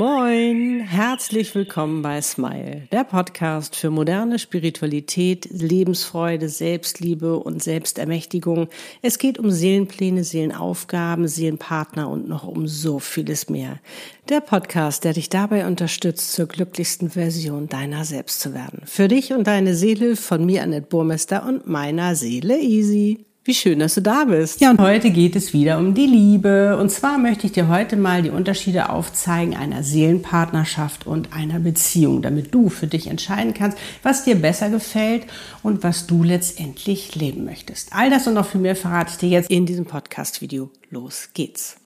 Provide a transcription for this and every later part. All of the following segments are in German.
Moin, herzlich willkommen bei Smile, der Podcast für moderne Spiritualität, Lebensfreude, Selbstliebe und Selbstermächtigung. Es geht um Seelenpläne, Seelenaufgaben, Seelenpartner und noch um so vieles mehr. Der Podcast, der dich dabei unterstützt, zur glücklichsten Version deiner selbst zu werden. Für dich und deine Seele von mir, Annette Burmester und meiner Seele Easy. Wie schön, dass du da bist. Ja, und heute geht es wieder um die Liebe. Und zwar möchte ich dir heute mal die Unterschiede aufzeigen einer Seelenpartnerschaft und einer Beziehung, damit du für dich entscheiden kannst, was dir besser gefällt und was du letztendlich leben möchtest. All das und noch viel mehr verrate ich dir jetzt in diesem Podcast-Video. Los geht's.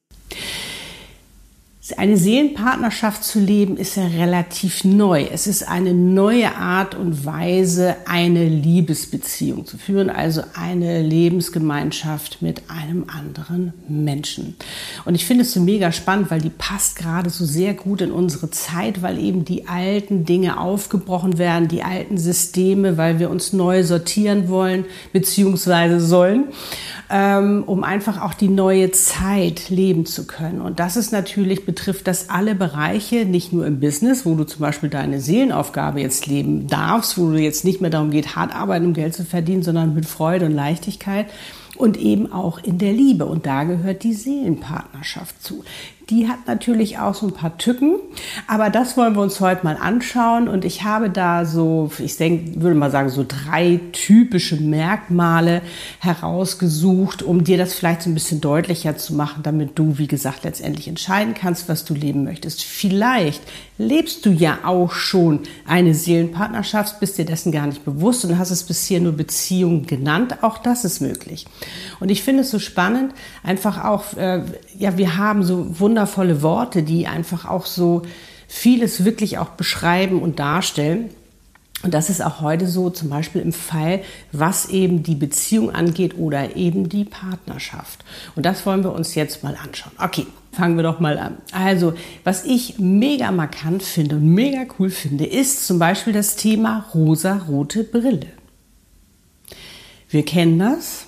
Eine Seelenpartnerschaft zu leben ist ja relativ neu. Es ist eine neue Art und Weise, eine Liebesbeziehung zu führen, also eine Lebensgemeinschaft mit einem anderen Menschen. Und ich finde es so mega spannend, weil die passt gerade so sehr gut in unsere Zeit, weil eben die alten Dinge aufgebrochen werden, die alten Systeme, weil wir uns neu sortieren wollen, beziehungsweise sollen ähm, um einfach auch die neue Zeit leben zu können. Und das ist natürlich, betrifft das alle Bereiche, nicht nur im Business, wo du zum Beispiel deine Seelenaufgabe jetzt leben darfst, wo du jetzt nicht mehr darum geht, hart arbeiten, um Geld zu verdienen, sondern mit Freude und Leichtigkeit und eben auch in der Liebe. Und da gehört die Seelenpartnerschaft zu. Die hat natürlich auch so ein paar Tücken, aber das wollen wir uns heute mal anschauen. Und ich habe da so, ich denke, würde mal sagen, so drei typische Merkmale herausgesucht, um dir das vielleicht so ein bisschen deutlicher zu machen, damit du, wie gesagt, letztendlich entscheiden kannst, was du leben möchtest. Vielleicht lebst du ja auch schon eine Seelenpartnerschaft, bist dir dessen gar nicht bewusst und hast es bisher nur Beziehung genannt. Auch das ist möglich. Und ich finde es so spannend, einfach auch, äh, ja, wir haben so wundervolle Worte, die einfach auch so vieles wirklich auch beschreiben und darstellen. Und das ist auch heute so, zum Beispiel im Fall, was eben die Beziehung angeht oder eben die Partnerschaft. Und das wollen wir uns jetzt mal anschauen. Okay, fangen wir doch mal an. Also, was ich mega markant finde und mega cool finde, ist zum Beispiel das Thema rosa-rote Brille. Wir kennen das.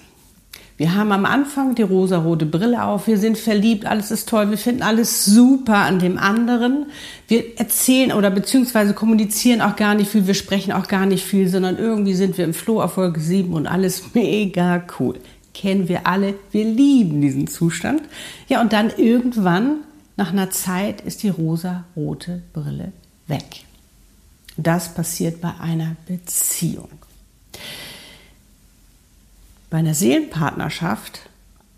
Wir haben am Anfang die rosarote Brille auf, wir sind verliebt, alles ist toll, wir finden alles super an dem anderen. Wir erzählen oder beziehungsweise kommunizieren auch gar nicht viel, wir sprechen auch gar nicht viel, sondern irgendwie sind wir im Flow auf Folge 7 und alles mega cool. Kennen wir alle, wir lieben diesen Zustand. Ja, und dann irgendwann, nach einer Zeit, ist die rosarote Brille weg. Das passiert bei einer Beziehung. Bei einer Seelenpartnerschaft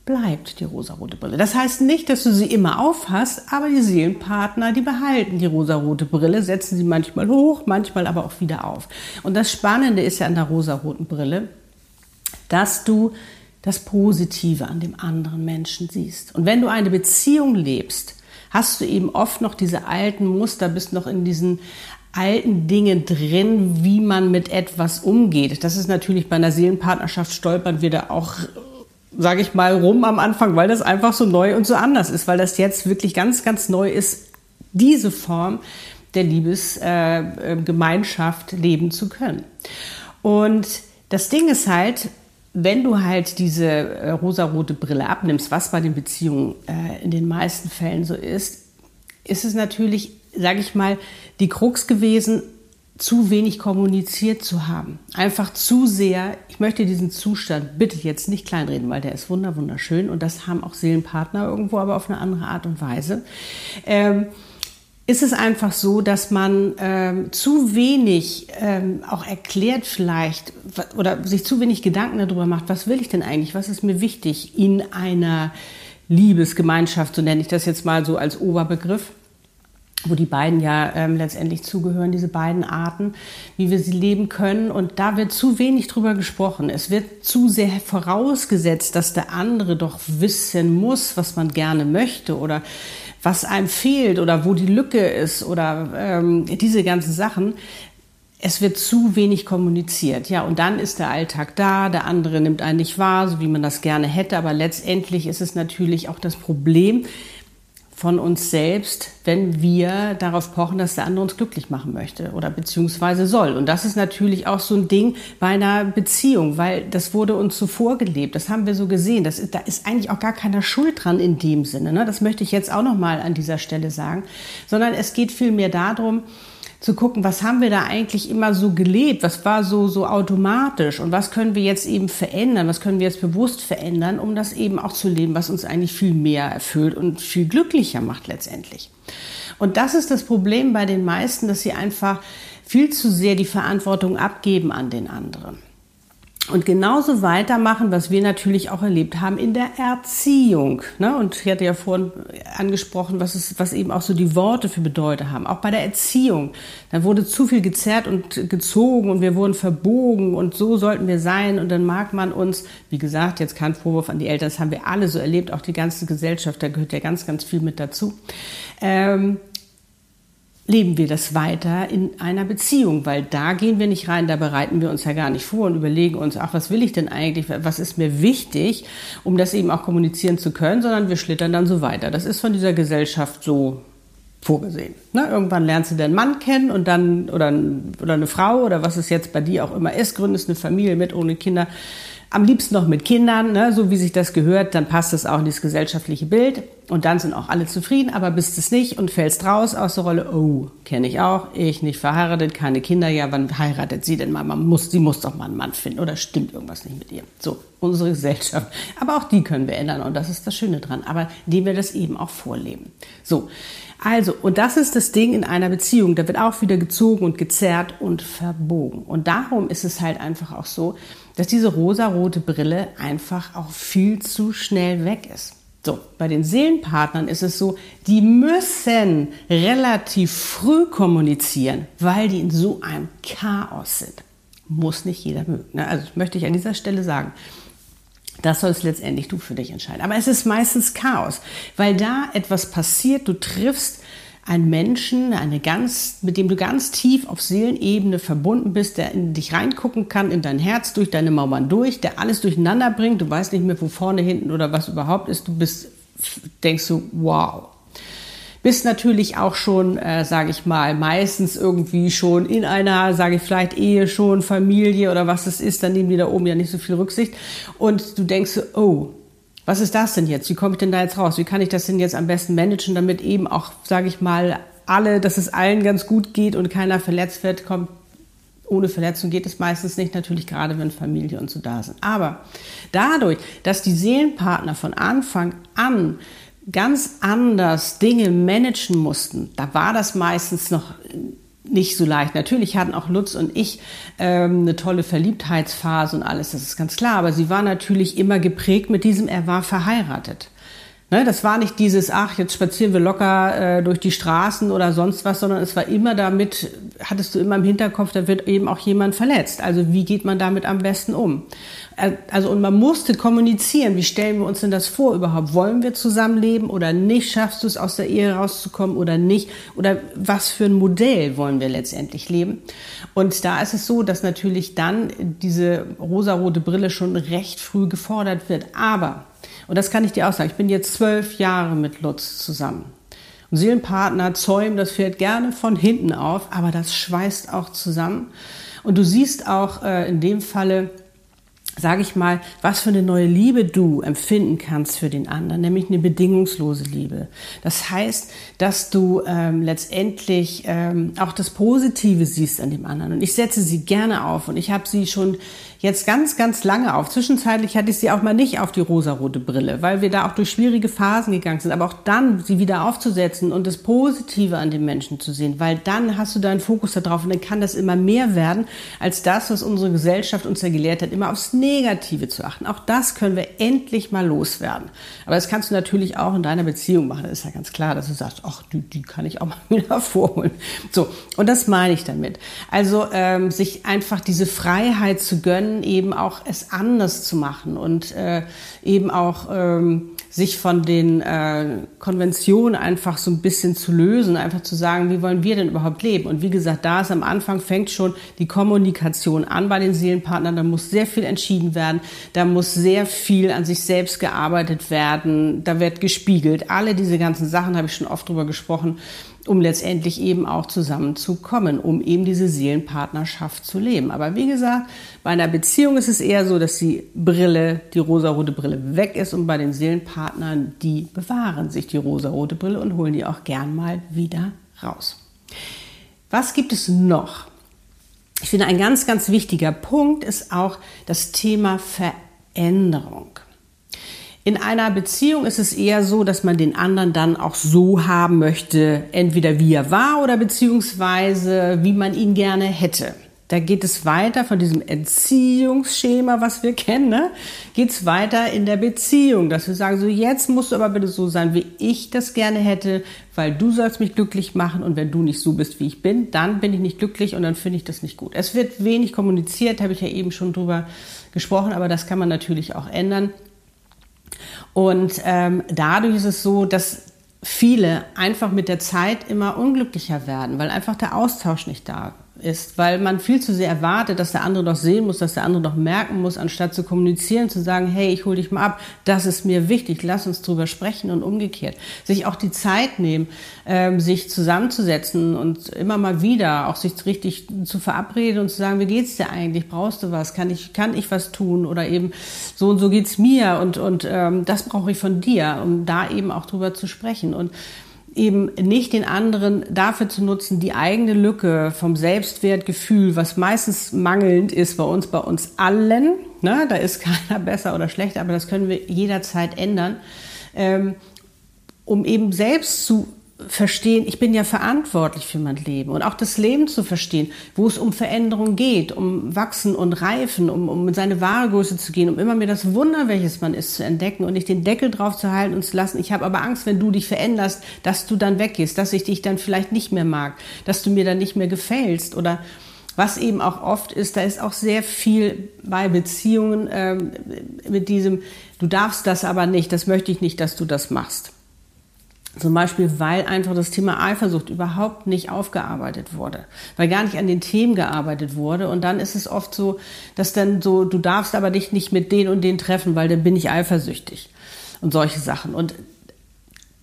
bleibt die rosarote Brille. Das heißt nicht, dass du sie immer aufhast, aber die Seelenpartner, die behalten die rosarote Brille, setzen sie manchmal hoch, manchmal aber auch wieder auf. Und das Spannende ist ja an der rosaroten Brille, dass du das Positive an dem anderen Menschen siehst. Und wenn du eine Beziehung lebst, hast du eben oft noch diese alten Muster, bist noch in diesen alten Dinge drin, wie man mit etwas umgeht. Das ist natürlich bei einer Seelenpartnerschaft stolpern wir da auch sage ich mal, rum am Anfang, weil das einfach so neu und so anders ist, weil das jetzt wirklich ganz, ganz neu ist, diese Form der Liebesgemeinschaft äh, leben zu können. Und das Ding ist halt, wenn du halt diese äh, rosarote Brille abnimmst, was bei den Beziehungen äh, in den meisten Fällen so ist, ist es natürlich sage ich mal, die Krux gewesen, zu wenig kommuniziert zu haben. Einfach zu sehr, ich möchte diesen Zustand bitte jetzt nicht kleinreden, weil der ist wunder wunderschön und das haben auch Seelenpartner irgendwo, aber auf eine andere Art und Weise. Ähm, ist es einfach so, dass man ähm, zu wenig ähm, auch erklärt vielleicht oder sich zu wenig Gedanken darüber macht, was will ich denn eigentlich, was ist mir wichtig in einer Liebesgemeinschaft, so nenne ich das jetzt mal so als Oberbegriff wo die beiden ja ähm, letztendlich zugehören, diese beiden Arten, wie wir sie leben können. Und da wird zu wenig drüber gesprochen. Es wird zu sehr vorausgesetzt, dass der andere doch wissen muss, was man gerne möchte oder was einem fehlt oder wo die Lücke ist oder ähm, diese ganzen Sachen. Es wird zu wenig kommuniziert. Ja, und dann ist der Alltag da, der andere nimmt einen nicht wahr, so wie man das gerne hätte. Aber letztendlich ist es natürlich auch das Problem, von uns selbst, wenn wir darauf pochen, dass der andere uns glücklich machen möchte oder beziehungsweise soll. Und das ist natürlich auch so ein Ding bei einer Beziehung, weil das wurde uns so vorgelebt. Das haben wir so gesehen. Das da ist eigentlich auch gar keiner Schuld dran in dem Sinne. Ne? Das möchte ich jetzt auch noch mal an dieser Stelle sagen, sondern es geht vielmehr darum, zu gucken, was haben wir da eigentlich immer so gelebt, was war so, so automatisch? Und was können wir jetzt eben verändern, was können wir jetzt bewusst verändern, um das eben auch zu leben, was uns eigentlich viel mehr erfüllt und viel glücklicher macht letztendlich. Und das ist das Problem bei den meisten, dass sie einfach viel zu sehr die Verantwortung abgeben an den anderen und genauso weitermachen, was wir natürlich auch erlebt haben in der Erziehung. Ne? Und ich hatte ja vorhin angesprochen, was, es, was eben auch so die Worte für Bedeutung haben. Auch bei der Erziehung. Da wurde zu viel gezerrt und gezogen und wir wurden verbogen und so sollten wir sein. Und dann mag man uns, wie gesagt, jetzt kein Vorwurf an die Eltern, das haben wir alle so erlebt, auch die ganze Gesellschaft, da gehört ja ganz, ganz viel mit dazu. Ähm, leben wir das weiter in einer Beziehung, weil da gehen wir nicht rein, da bereiten wir uns ja gar nicht vor und überlegen uns, ach, was will ich denn eigentlich, was ist mir wichtig, um das eben auch kommunizieren zu können, sondern wir schlittern dann so weiter. Das ist von dieser Gesellschaft so vorgesehen. Ne? Irgendwann lernst du den Mann kennen und dann, oder, oder eine Frau oder was es jetzt bei dir auch immer ist, gründest eine Familie mit ohne Kinder am liebsten noch mit Kindern, ne, so wie sich das gehört, dann passt das auch in dieses gesellschaftliche Bild. Und dann sind auch alle zufrieden, aber bist es nicht und fällst raus aus der Rolle, oh, kenne ich auch, ich nicht verheiratet, keine Kinder, ja, wann heiratet sie denn mal? Man muss, sie muss doch mal einen Mann finden oder stimmt irgendwas nicht mit ihr? So, unsere Gesellschaft. Aber auch die können wir ändern und das ist das Schöne dran, aber indem wir das eben auch vorleben. So, also, und das ist das Ding in einer Beziehung. Da wird auch wieder gezogen und gezerrt und verbogen. Und darum ist es halt einfach auch so, dass diese rosarote Brille einfach auch viel zu schnell weg ist. So, bei den Seelenpartnern ist es so, die müssen relativ früh kommunizieren, weil die in so einem Chaos sind. Muss nicht jeder mögen. Ne? Also möchte ich an dieser Stelle sagen. Das sollst letztendlich du für dich entscheiden. Aber es ist meistens Chaos, weil da etwas passiert, du triffst einen Menschen, eine ganz, mit dem du ganz tief auf Seelenebene verbunden bist, der in dich reingucken kann, in dein Herz, durch deine Mauern durch, der alles durcheinander bringt. Du weißt nicht mehr, wo vorne, hinten oder was überhaupt ist. Du bist, denkst du, wow, bist natürlich auch schon, äh, sage ich mal, meistens irgendwie schon in einer, sage ich vielleicht Ehe schon, Familie oder was es ist, dann nehmen die da oben ja nicht so viel Rücksicht. Und du denkst, oh, was ist das denn jetzt? Wie komme ich denn da jetzt raus? Wie kann ich das denn jetzt am besten managen, damit eben auch, sage ich mal, alle, dass es allen ganz gut geht und keiner verletzt wird, kommt ohne Verletzung geht es meistens nicht, natürlich gerade wenn Familie und so da sind. Aber dadurch, dass die Seelenpartner von Anfang an ganz anders Dinge managen mussten, da war das meistens noch nicht so leicht. Natürlich hatten auch Lutz und ich ähm, eine tolle Verliebtheitsphase und alles, das ist ganz klar. Aber sie war natürlich immer geprägt mit diesem, er war verheiratet. Ne, das war nicht dieses, ach, jetzt spazieren wir locker äh, durch die Straßen oder sonst was, sondern es war immer damit, hattest du immer im Hinterkopf, da wird eben auch jemand verletzt. Also wie geht man damit am besten um? Äh, also und man musste kommunizieren, wie stellen wir uns denn das vor überhaupt? Wollen wir zusammenleben oder nicht? Schaffst du es aus der Ehe rauszukommen oder nicht? Oder was für ein Modell wollen wir letztendlich leben? Und da ist es so, dass natürlich dann diese rosarote Brille schon recht früh gefordert wird. Aber und das kann ich dir auch sagen. Ich bin jetzt zwölf Jahre mit Lutz zusammen. Und Seelenpartner zäumen das Pferd gerne von hinten auf, aber das schweißt auch zusammen. Und du siehst auch äh, in dem Falle, sage ich mal, was für eine neue Liebe du empfinden kannst für den anderen, nämlich eine bedingungslose Liebe. Das heißt, dass du ähm, letztendlich ähm, auch das Positive siehst an dem anderen. Und ich setze sie gerne auf und ich habe sie schon jetzt ganz, ganz lange auf. Zwischenzeitlich hatte ich sie auch mal nicht auf die rosarote Brille, weil wir da auch durch schwierige Phasen gegangen sind. Aber auch dann sie wieder aufzusetzen und das Positive an dem Menschen zu sehen, weil dann hast du deinen Fokus darauf und dann kann das immer mehr werden als das, was unsere Gesellschaft uns ja gelehrt hat, immer aufs Negative zu achten. Auch das können wir endlich mal loswerden. Aber das kannst du natürlich auch in deiner Beziehung machen. Das ist ja ganz klar, dass du sagst, ach, die, die kann ich auch mal wieder vorholen. So, und das meine ich damit. Also ähm, sich einfach diese Freiheit zu gönnen, können, eben auch es anders zu machen und äh, eben auch ähm, sich von den äh, Konventionen einfach so ein bisschen zu lösen, einfach zu sagen, wie wollen wir denn überhaupt leben? Und wie gesagt, da ist am Anfang fängt schon die Kommunikation an bei den Seelenpartnern, da muss sehr viel entschieden entschieden werden. Da muss sehr viel an sich selbst gearbeitet werden. Da wird gespiegelt. Alle diese ganzen Sachen habe ich schon oft drüber gesprochen um letztendlich eben auch zusammenzukommen, um eben diese Seelenpartnerschaft zu leben. Aber wie gesagt, bei einer Beziehung ist es eher so, dass die Brille, die rosarote Brille weg ist und bei den Seelenpartnern, die bewahren sich die rosarote Brille und holen die auch gern mal wieder raus. Was gibt es noch? Ich finde, ein ganz, ganz wichtiger Punkt ist auch das Thema Veränderung. In einer Beziehung ist es eher so, dass man den anderen dann auch so haben möchte, entweder wie er war oder beziehungsweise wie man ihn gerne hätte. Da geht es weiter von diesem Erziehungsschema, was wir kennen, ne? geht es weiter in der Beziehung, dass wir sagen, so jetzt musst du aber bitte so sein, wie ich das gerne hätte, weil du sollst mich glücklich machen und wenn du nicht so bist, wie ich bin, dann bin ich nicht glücklich und dann finde ich das nicht gut. Es wird wenig kommuniziert, habe ich ja eben schon drüber gesprochen, aber das kann man natürlich auch ändern. Und ähm, dadurch ist es so, dass viele einfach mit der Zeit immer unglücklicher werden, weil einfach der Austausch nicht da ist, weil man viel zu sehr erwartet, dass der andere doch sehen muss, dass der andere doch merken muss, anstatt zu kommunizieren, zu sagen, hey, ich hole dich mal ab, das ist mir wichtig, lass uns drüber sprechen und umgekehrt. Sich auch die Zeit nehmen, ähm, sich zusammenzusetzen und immer mal wieder auch sich richtig zu verabreden und zu sagen, wie geht's dir eigentlich, brauchst du was, kann ich, kann ich was tun? Oder eben so und so geht's mir und, und ähm, das brauche ich von dir, um da eben auch drüber zu sprechen. Und eben nicht den anderen dafür zu nutzen, die eigene Lücke vom Selbstwertgefühl, was meistens mangelnd ist bei uns, bei uns allen, ne, da ist keiner besser oder schlechter, aber das können wir jederzeit ändern, ähm, um eben selbst zu verstehen, ich bin ja verantwortlich für mein Leben und auch das Leben zu verstehen, wo es um Veränderung geht, um Wachsen und Reifen, um, um in seine wahre Größe zu gehen, um immer mehr das Wunder, welches man ist, zu entdecken und nicht den Deckel drauf zu halten und zu lassen. Ich habe aber Angst, wenn du dich veränderst, dass du dann weggehst, dass ich dich dann vielleicht nicht mehr mag, dass du mir dann nicht mehr gefällst oder was eben auch oft ist, da ist auch sehr viel bei Beziehungen ähm, mit diesem, du darfst das aber nicht, das möchte ich nicht, dass du das machst. Zum Beispiel, weil einfach das Thema Eifersucht überhaupt nicht aufgearbeitet wurde, weil gar nicht an den Themen gearbeitet wurde. Und dann ist es oft so, dass dann so, du darfst aber dich nicht mit den und den treffen, weil dann bin ich eifersüchtig und solche Sachen. Und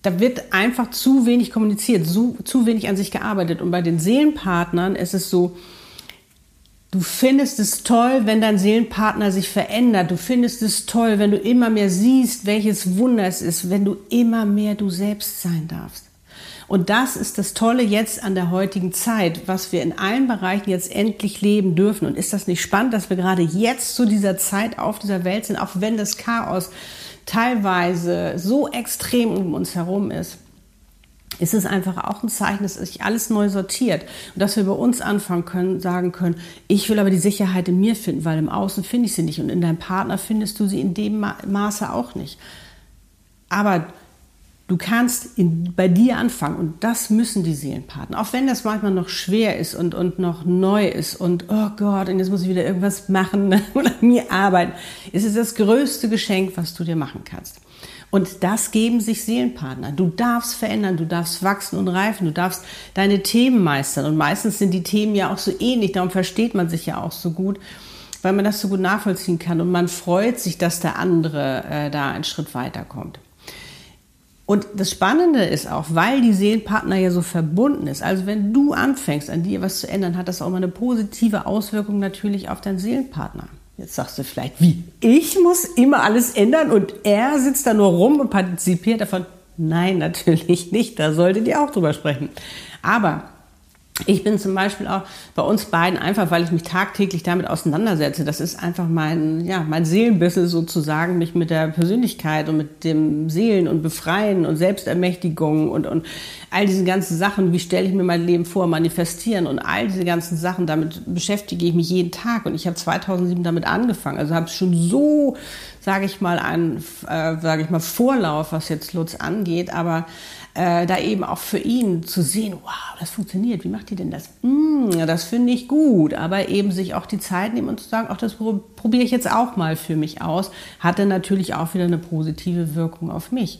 da wird einfach zu wenig kommuniziert, zu, zu wenig an sich gearbeitet. Und bei den Seelenpartnern ist es so, Du findest es toll, wenn dein Seelenpartner sich verändert. Du findest es toll, wenn du immer mehr siehst, welches Wunder es ist, wenn du immer mehr du selbst sein darfst. Und das ist das Tolle jetzt an der heutigen Zeit, was wir in allen Bereichen jetzt endlich leben dürfen. Und ist das nicht spannend, dass wir gerade jetzt zu dieser Zeit auf dieser Welt sind, auch wenn das Chaos teilweise so extrem um uns herum ist? Ist es einfach auch ein Zeichen, dass sich alles neu sortiert und dass wir bei uns anfangen können, sagen können, ich will aber die Sicherheit in mir finden, weil im Außen finde ich sie nicht und in deinem Partner findest du sie in dem Maße auch nicht. Aber du kannst in, bei dir anfangen und das müssen die Seelenpartner. Auch wenn das manchmal noch schwer ist und, und noch neu ist und oh Gott, und jetzt muss ich wieder irgendwas machen oder mir arbeiten, ist es das größte Geschenk, was du dir machen kannst. Und das geben sich Seelenpartner. Du darfst verändern, du darfst wachsen und reifen, du darfst deine Themen meistern. Und meistens sind die Themen ja auch so ähnlich, darum versteht man sich ja auch so gut, weil man das so gut nachvollziehen kann. Und man freut sich, dass der andere äh, da einen Schritt weiterkommt. Und das Spannende ist auch, weil die Seelenpartner ja so verbunden ist, also wenn du anfängst, an dir was zu ändern, hat das auch mal eine positive Auswirkung natürlich auf deinen Seelenpartner. Jetzt sagst du vielleicht, wie? Ich muss immer alles ändern und er sitzt da nur rum und partizipiert davon. Nein, natürlich nicht. Da solltet ihr auch drüber sprechen. Aber ich bin zum Beispiel auch bei uns beiden einfach, weil ich mich tagtäglich damit auseinandersetze. Das ist einfach mein, ja, mein Seelenbusiness sozusagen, mich mit der Persönlichkeit und mit dem Seelen und Befreien und Selbstermächtigung und, und all diese ganzen Sachen. Wie stelle ich mir mein Leben vor, manifestieren und all diese ganzen Sachen. Damit beschäftige ich mich jeden Tag. Und ich habe 2007 damit angefangen. Also habe schon so, sage ich mal, einen, äh, sage ich mal, Vorlauf, was jetzt Lutz angeht. Aber äh, da eben auch für ihn zu sehen, wow, das funktioniert, wie macht ihr denn das? Mm, das finde ich gut, aber eben sich auch die Zeit nehmen und zu sagen, auch das probiere ich jetzt auch mal für mich aus, hatte natürlich auch wieder eine positive Wirkung auf mich.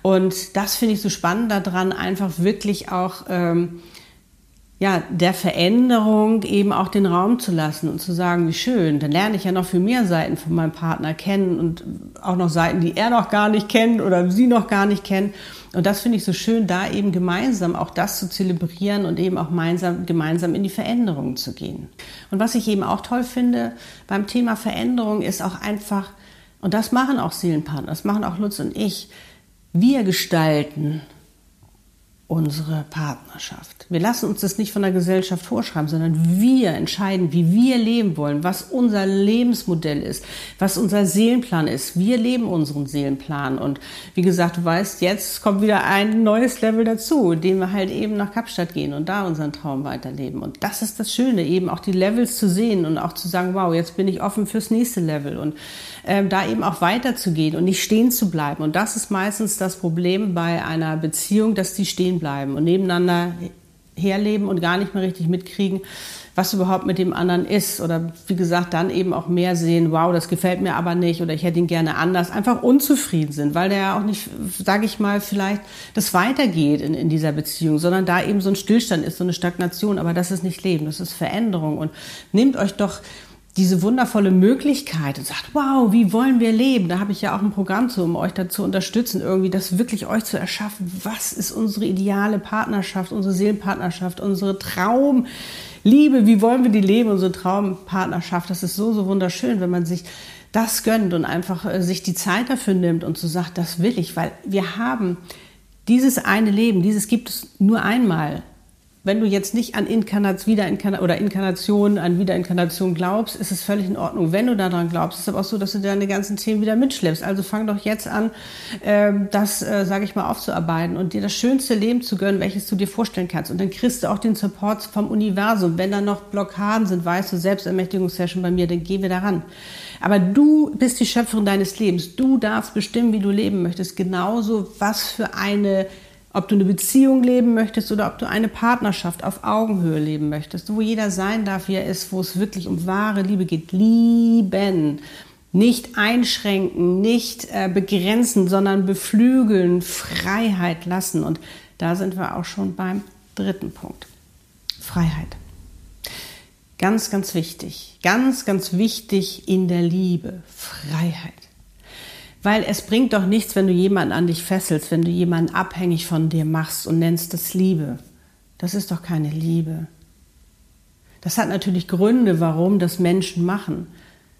Und das finde ich so spannend daran, einfach wirklich auch ähm, ja, der Veränderung eben auch den Raum zu lassen und zu sagen, wie schön, dann lerne ich ja noch viel mehr Seiten von meinem Partner kennen und auch noch Seiten, die er noch gar nicht kennt oder sie noch gar nicht kennt. Und das finde ich so schön, da eben gemeinsam auch das zu zelebrieren und eben auch gemeinsam, gemeinsam in die Veränderung zu gehen. Und was ich eben auch toll finde beim Thema Veränderung ist auch einfach, und das machen auch Seelenpartner, das machen auch Lutz und ich, wir gestalten unsere Partnerschaft. Wir lassen uns das nicht von der Gesellschaft vorschreiben, sondern wir entscheiden, wie wir leben wollen, was unser Lebensmodell ist, was unser Seelenplan ist. Wir leben unseren Seelenplan. Und wie gesagt, du weißt, jetzt kommt wieder ein neues Level dazu, in dem wir halt eben nach Kapstadt gehen und da unseren Traum weiterleben. Und das ist das Schöne, eben auch die Levels zu sehen und auch zu sagen, wow, jetzt bin ich offen fürs nächste Level und ähm, da eben auch weiterzugehen und nicht stehen zu bleiben. Und das ist meistens das Problem bei einer Beziehung, dass die stehen bleiben und nebeneinander herleben und gar nicht mehr richtig mitkriegen, was überhaupt mit dem anderen ist. Oder wie gesagt, dann eben auch mehr sehen, wow, das gefällt mir aber nicht oder ich hätte ihn gerne anders. Einfach unzufrieden sind, weil der ja auch nicht, sage ich mal, vielleicht das weitergeht in, in dieser Beziehung, sondern da eben so ein Stillstand ist, so eine Stagnation. Aber das ist nicht Leben, das ist Veränderung. Und nehmt euch doch diese wundervolle Möglichkeit und sagt, wow, wie wollen wir leben? Da habe ich ja auch ein Programm zu, um euch dazu unterstützen, irgendwie das wirklich euch zu erschaffen. Was ist unsere ideale Partnerschaft, unsere Seelenpartnerschaft, unsere Traumliebe? Wie wollen wir die leben, unsere Traumpartnerschaft? Das ist so, so wunderschön, wenn man sich das gönnt und einfach äh, sich die Zeit dafür nimmt und so sagt, das will ich, weil wir haben dieses eine Leben, dieses gibt es nur einmal wenn du jetzt nicht an Inkarnation, Wiederinkarnation oder Inkarnation, an Wiederinkarnation glaubst, ist es völlig in Ordnung. Wenn du daran glaubst, ist es aber auch so, dass du deine ganzen Themen wieder mitschleppst. Also fang doch jetzt an, ähm, das, äh, sage ich mal, aufzuarbeiten und dir das schönste Leben zu gönnen, welches du dir vorstellen kannst. Und dann kriegst du auch den Support vom Universum. Wenn da noch Blockaden sind, weißt du, Selbstermächtigungssession bei mir, dann geh wir daran. Aber du bist die Schöpferin deines Lebens. Du darfst bestimmen, wie du leben möchtest. Genauso, was für eine ob du eine Beziehung leben möchtest oder ob du eine Partnerschaft auf Augenhöhe leben möchtest, wo jeder sein darf, wie er ist, wo es wirklich um wahre Liebe geht. Lieben. Nicht einschränken, nicht äh, begrenzen, sondern beflügeln, Freiheit lassen. Und da sind wir auch schon beim dritten Punkt. Freiheit. Ganz, ganz wichtig. Ganz, ganz wichtig in der Liebe. Freiheit. Weil es bringt doch nichts, wenn du jemanden an dich fesselst, wenn du jemanden abhängig von dir machst und nennst es Liebe. Das ist doch keine Liebe. Das hat natürlich Gründe, warum das Menschen machen.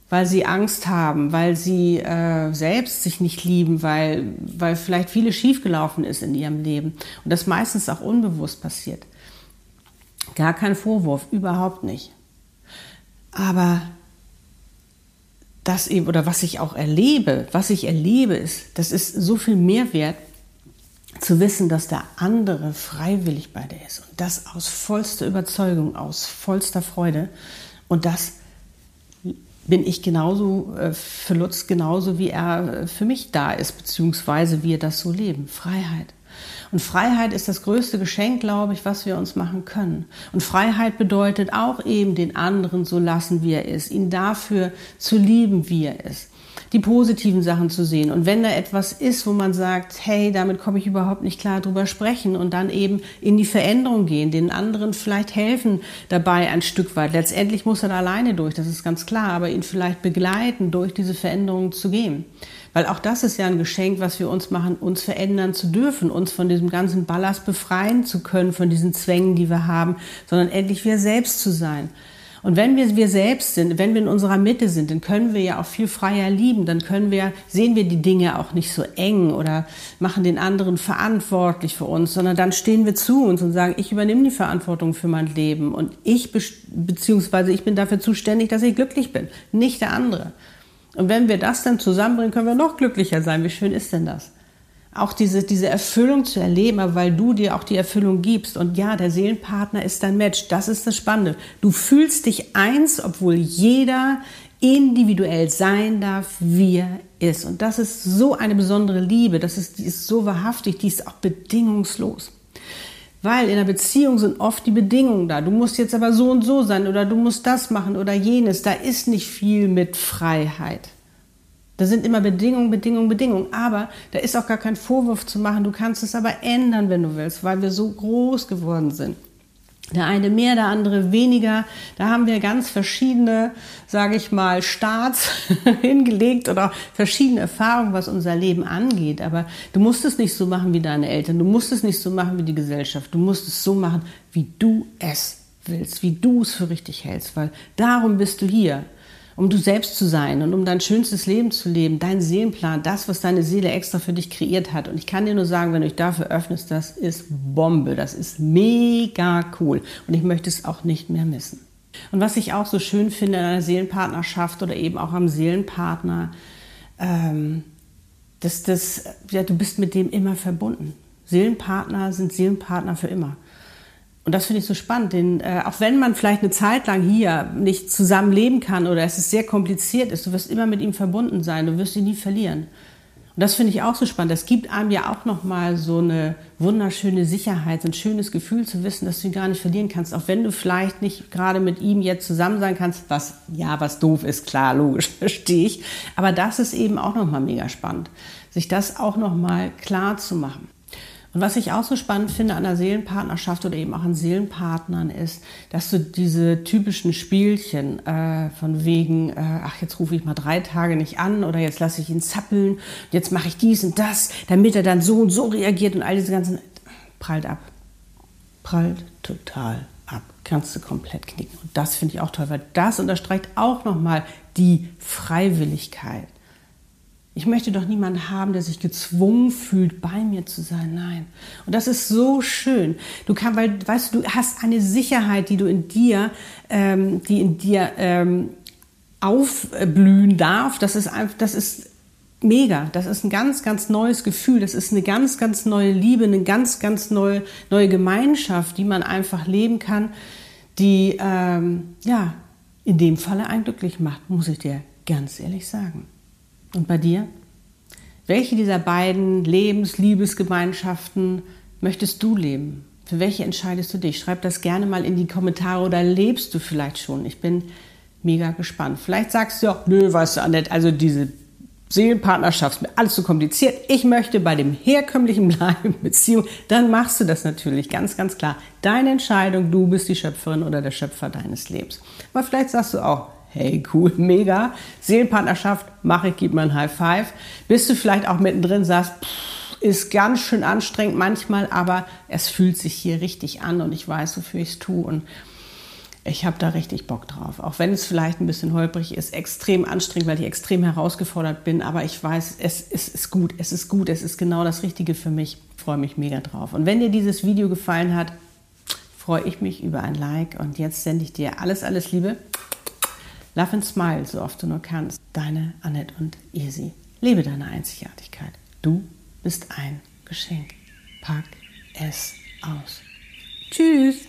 Weil sie Angst haben, weil sie äh, selbst sich nicht lieben, weil, weil vielleicht vieles schiefgelaufen ist in ihrem Leben. Und das meistens auch unbewusst passiert. Gar kein Vorwurf, überhaupt nicht. Aber das eben, oder was ich auch erlebe, was ich erlebe, ist, das ist so viel Mehrwert, zu wissen, dass der andere freiwillig bei dir ist. Und das aus vollster Überzeugung, aus vollster Freude. Und das bin ich genauso äh, für Lutz genauso, wie er für mich da ist, beziehungsweise wir das so leben. Freiheit. Und Freiheit ist das größte Geschenk, glaube ich, was wir uns machen können. Und Freiheit bedeutet auch eben den anderen so lassen, wie er ist, ihn dafür zu lieben, wie er ist die positiven Sachen zu sehen. Und wenn da etwas ist, wo man sagt, hey, damit komme ich überhaupt nicht klar drüber sprechen und dann eben in die Veränderung gehen, den anderen vielleicht helfen dabei ein Stück weit. Letztendlich muss er da alleine durch, das ist ganz klar, aber ihn vielleicht begleiten, durch diese Veränderung zu gehen. Weil auch das ist ja ein Geschenk, was wir uns machen, uns verändern zu dürfen, uns von diesem ganzen Ballast befreien zu können, von diesen Zwängen, die wir haben, sondern endlich wir selbst zu sein. Und wenn wir wir selbst sind, wenn wir in unserer Mitte sind, dann können wir ja auch viel freier lieben. Dann können wir, sehen wir die Dinge auch nicht so eng oder machen den anderen verantwortlich für uns, sondern dann stehen wir zu uns und sagen, ich übernehme die Verantwortung für mein Leben und ich, beziehungsweise ich bin dafür zuständig, dass ich glücklich bin, nicht der andere. Und wenn wir das dann zusammenbringen, können wir noch glücklicher sein. Wie schön ist denn das? Auch diese, diese Erfüllung zu erleben, weil du dir auch die Erfüllung gibst. Und ja, der Seelenpartner ist dein Match. Das ist das Spannende. Du fühlst dich eins, obwohl jeder individuell sein darf, wie er ist. Und das ist so eine besondere Liebe. Das ist, die ist so wahrhaftig, die ist auch bedingungslos. Weil in einer Beziehung sind oft die Bedingungen da. Du musst jetzt aber so und so sein oder du musst das machen oder jenes. Da ist nicht viel mit Freiheit. Da sind immer Bedingungen, Bedingungen, Bedingungen. Aber da ist auch gar kein Vorwurf zu machen. Du kannst es aber ändern, wenn du willst, weil wir so groß geworden sind. Der eine mehr, der andere weniger. Da haben wir ganz verschiedene, sage ich mal, Starts hingelegt oder verschiedene Erfahrungen, was unser Leben angeht. Aber du musst es nicht so machen wie deine Eltern. Du musst es nicht so machen wie die Gesellschaft. Du musst es so machen, wie du es willst, wie du es für richtig hältst. Weil darum bist du hier um du selbst zu sein und um dein schönstes Leben zu leben, dein Seelenplan, das, was deine Seele extra für dich kreiert hat. Und ich kann dir nur sagen, wenn du dich dafür öffnest, das ist Bombe, das ist mega cool. Und ich möchte es auch nicht mehr missen. Und was ich auch so schön finde in einer Seelenpartnerschaft oder eben auch am Seelenpartner, ähm, dass das, ja, du bist mit dem immer verbunden. Seelenpartner sind Seelenpartner für immer. Und das finde ich so spannend, denn äh, auch wenn man vielleicht eine Zeit lang hier nicht zusammen leben kann oder es ist sehr kompliziert ist, du wirst immer mit ihm verbunden sein, du wirst ihn nie verlieren. Und das finde ich auch so spannend. Das gibt einem ja auch nochmal so eine wunderschöne Sicherheit, ein schönes Gefühl zu wissen, dass du ihn gar nicht verlieren kannst, auch wenn du vielleicht nicht gerade mit ihm jetzt zusammen sein kannst, was ja, was doof ist, klar, logisch, verstehe ich. Aber das ist eben auch nochmal mega spannend, sich das auch nochmal klar zu machen. Und was ich auch so spannend finde an der Seelenpartnerschaft oder eben auch an Seelenpartnern ist, dass du diese typischen Spielchen äh, von wegen, äh, ach jetzt rufe ich mal drei Tage nicht an oder jetzt lasse ich ihn zappeln, jetzt mache ich dies und das, damit er dann so und so reagiert und all diese ganzen prallt ab. Prallt total ab. Kannst du komplett knicken. Und das finde ich auch toll, weil das unterstreicht auch nochmal die Freiwilligkeit. Ich möchte doch niemanden haben, der sich gezwungen fühlt, bei mir zu sein. Nein. Und das ist so schön. Du kannst, weil, weißt du, du hast eine Sicherheit, die du in dir, ähm, die in dir ähm, aufblühen darf. Das ist einfach, das ist mega. Das ist ein ganz, ganz neues Gefühl. Das ist eine ganz, ganz neue Liebe, eine ganz, ganz neue, neue Gemeinschaft, die man einfach leben kann, die, ähm, ja, in dem Falle einen glücklich macht, muss ich dir ganz ehrlich sagen. Und bei dir? Welche dieser beiden Lebens-, Liebesgemeinschaften möchtest du leben? Für welche entscheidest du dich? Schreib das gerne mal in die Kommentare oder lebst du vielleicht schon? Ich bin mega gespannt. Vielleicht sagst du auch, nö, weißt du, Annette, also diese Seelenpartnerschaft ist mir alles zu kompliziert. Ich möchte bei dem herkömmlichen bleiben, Beziehung. Dann machst du das natürlich ganz, ganz klar. Deine Entscheidung, du bist die Schöpferin oder der Schöpfer deines Lebens. Aber vielleicht sagst du auch, hey, cool, mega. Seelenpartnerschaft, mache ich, gib mir ein High Five. Bist du vielleicht auch mittendrin, sagst, pff, ist ganz schön anstrengend manchmal, aber es fühlt sich hier richtig an und ich weiß, wofür ich es tue und ich habe da richtig Bock drauf. Auch wenn es vielleicht ein bisschen holprig ist, extrem anstrengend, weil ich extrem herausgefordert bin, aber ich weiß, es, es ist gut, es ist gut, es ist genau das Richtige für mich. Ich freue mich mega drauf. Und wenn dir dieses Video gefallen hat, freue ich mich über ein Like und jetzt sende ich dir alles, alles Liebe Love and Smile, so oft du nur kannst. Deine Annette und Easy. Lebe deine Einzigartigkeit. Du bist ein Geschenk. Pack es aus. Tschüss.